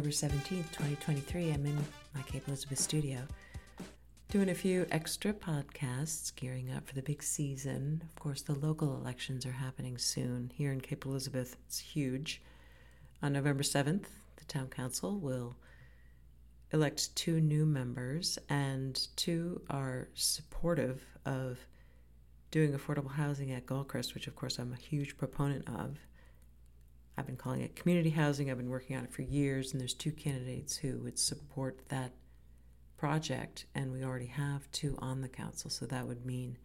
October 17th, 2023. I'm in my Cape Elizabeth studio doing a few extra podcasts, gearing up for the big season. Of course, the local elections are happening soon. Here in Cape Elizabeth, it's huge. On November 7th, the town council will elect two new members, and two are supportive of doing affordable housing at Gull Crest, which, of course, I'm a huge proponent of. I've been calling it community housing. I've been working on it for years, and there's two candidates who would support that project, and we already have two on the council. So that would mean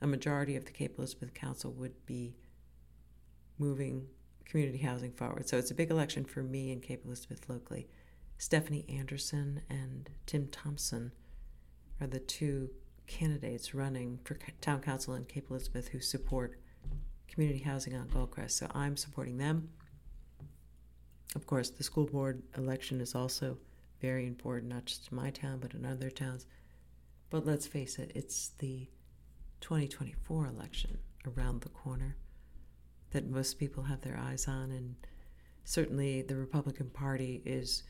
a majority of the Cape Elizabeth Council would be moving community housing forward. So it's a big election for me in Cape Elizabeth locally. Stephanie Anderson and Tim Thompson are the two candidates running for town council in Cape Elizabeth who support community housing on Gull Crest. So I'm supporting them. Of course, the school board election is also very important, not just in my town, but in other towns. But let's face it, it's the 2024 election around the corner that most people have their eyes on, and certainly the Republican Party is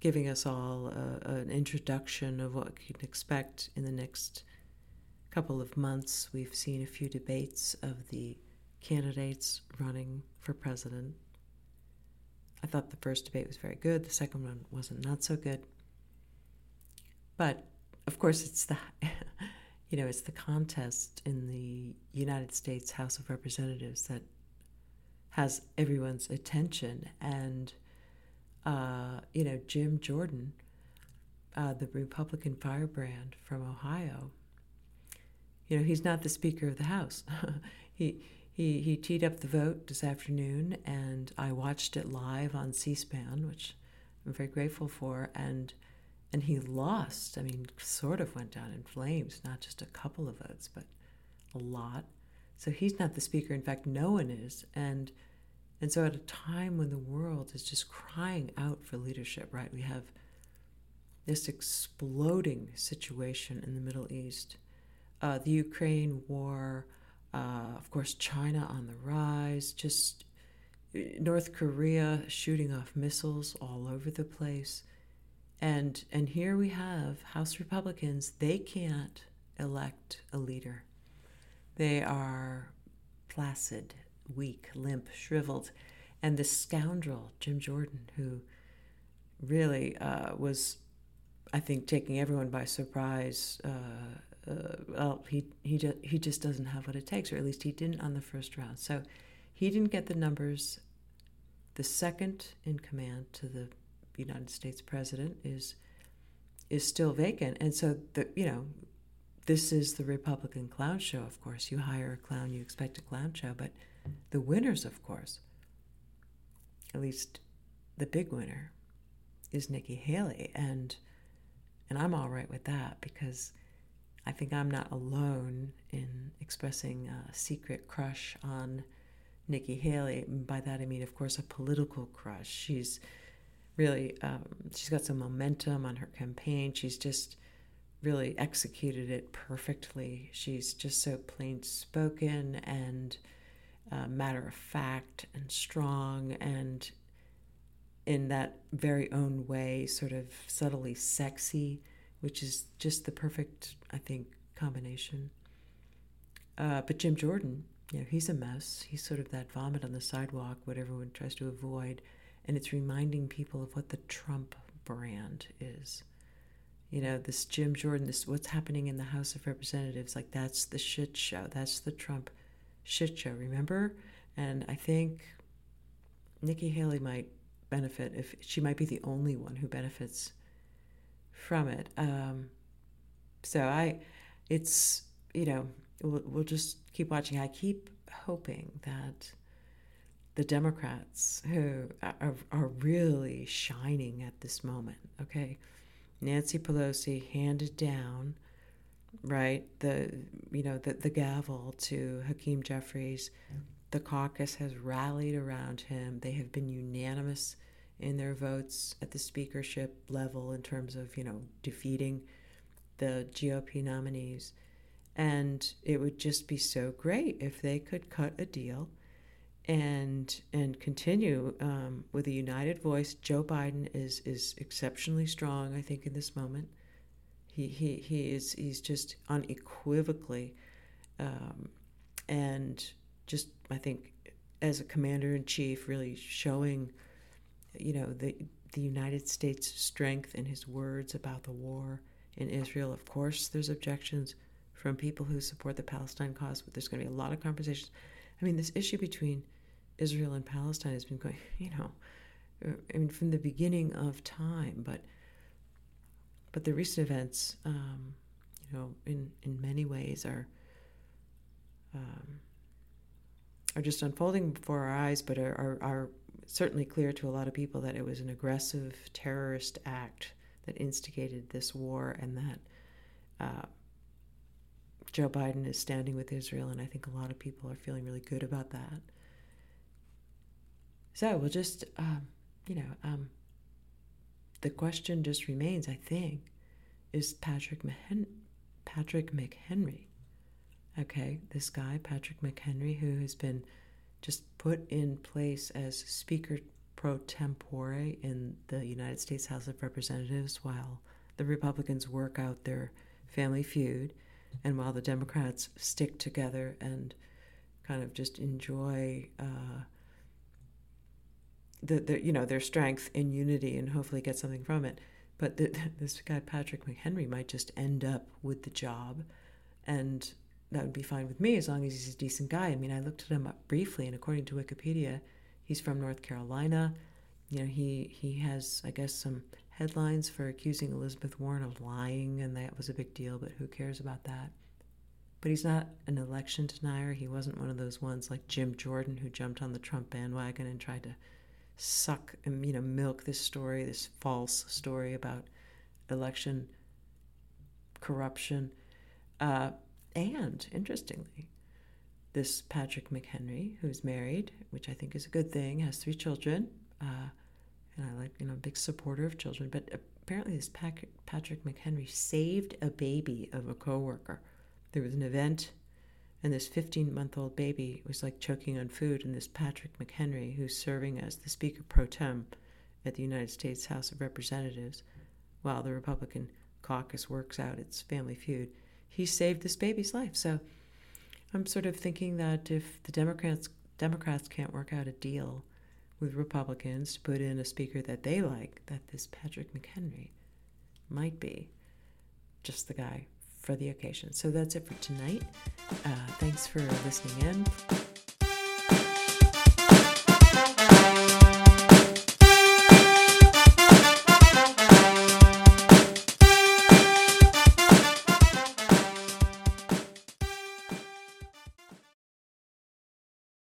giving us all a, an introduction of what we can expect in the next couple of months. We've seen a few debates of the candidates running for president. I thought the first debate was very good, the second one wasn't not so good. But of course, it's the you know it's the contest in the United States House of Representatives that has everyone's attention and uh, you know, Jim Jordan, uh, the Republican firebrand from Ohio, you know, he's not the Speaker of the House. he, he, he teed up the vote this afternoon, and I watched it live on C SPAN, which I'm very grateful for. And, and he lost. I mean, sort of went down in flames, not just a couple of votes, but a lot. So he's not the Speaker. In fact, no one is. And and so, at a time when the world is just crying out for leadership, right? We have this exploding situation in the Middle East, uh, the Ukraine war, uh, of course, China on the rise, just uh, North Korea shooting off missiles all over the place. And, and here we have House Republicans, they can't elect a leader. They are placid weak, limp, shriveled. And this scoundrel, Jim Jordan, who really uh, was, I think, taking everyone by surprise. Uh, uh, well, he he just, he just doesn't have what it takes, or at least he didn't on the first round. So he didn't get the numbers. The second in command to the United States president is is still vacant, and so the you know this is the Republican clown show. Of course, you hire a clown, you expect a clown show, but the winners, of course, at least the big winner, is Nikki Haley, and and I'm all right with that because I think I'm not alone in expressing a secret crush on Nikki Haley. By that I mean, of course, a political crush. She's really um, she's got some momentum on her campaign. She's just really executed it perfectly. She's just so plain spoken and uh, matter of fact and strong and in that very own way, sort of subtly sexy, which is just the perfect, I think, combination. Uh, but Jim Jordan, you know, he's a mess. He's sort of that vomit on the sidewalk, what everyone tries to avoid. And it's reminding people of what the Trump brand is. You know, this Jim Jordan, this what's happening in the House of Representatives, like that's the shit show. That's the Trump shit show, remember? And I think Nikki Haley might benefit if she might be the only one who benefits from it. Um, so I, it's you know we'll, we'll just keep watching. I keep hoping that the Democrats who are, are really shining at this moment. Okay, Nancy Pelosi handed down right? The you know the the gavel to Hakeem Jeffries. The caucus has rallied around him. They have been unanimous in their votes at the speakership level in terms of you know defeating the GOP nominees. And it would just be so great if they could cut a deal and and continue um, with a united voice. Joe Biden is is exceptionally strong, I think, in this moment. He he he is he's just unequivocally, um, and just I think as a commander in chief, really showing, you know, the the United States' strength in his words about the war in Israel. Of course, there's objections from people who support the Palestine cause, but there's going to be a lot of conversations. I mean, this issue between Israel and Palestine has been going, you know, I mean, from the beginning of time. But but the recent events, um, you know, in in many ways are um, are just unfolding before our eyes, but are, are, are certainly clear to a lot of people that it was an aggressive terrorist act that instigated this war, and that. Uh, Joe Biden is standing with Israel, and I think a lot of people are feeling really good about that. So we'll just, um, you know, um, the question just remains, I think, is Patrick Patrick McHenry. Okay, this guy, Patrick McHenry, who has been just put in place as Speaker pro tempore in the United States House of Representatives while the Republicans work out their family feud and while the Democrats stick together and kind of just enjoy uh, the, the you know their strength in unity and hopefully get something from it. But the, this guy Patrick McHenry might just end up with the job, and that would be fine with me as long as he's a decent guy. I mean, I looked at him up briefly, and according to Wikipedia, he's from North Carolina. You know, he he has I guess some headlines for accusing Elizabeth Warren of lying, and that was a big deal. But who cares about that? But he's not an election denier. He wasn't one of those ones like Jim Jordan who jumped on the Trump bandwagon and tried to suck and you know milk this story, this false story about election corruption. Uh, and interestingly, this Patrick McHenry, who's married, which I think is a good thing, has three children, uh, and I like you know a big supporter of children. But apparently, this Patrick McHenry saved a baby of a coworker. There was an event and this 15 month old baby was like choking on food. And this Patrick McHenry, who's serving as the Speaker pro tem at the United States House of Representatives, while the Republican caucus works out its family feud, he saved this baby's life. So I'm sort of thinking that if the Democrats Democrats can't work out a deal with Republicans to put in a speaker that they like, that this Patrick McHenry might be just the guy for the occasion. So that's it for tonight. Uh, thanks for listening in.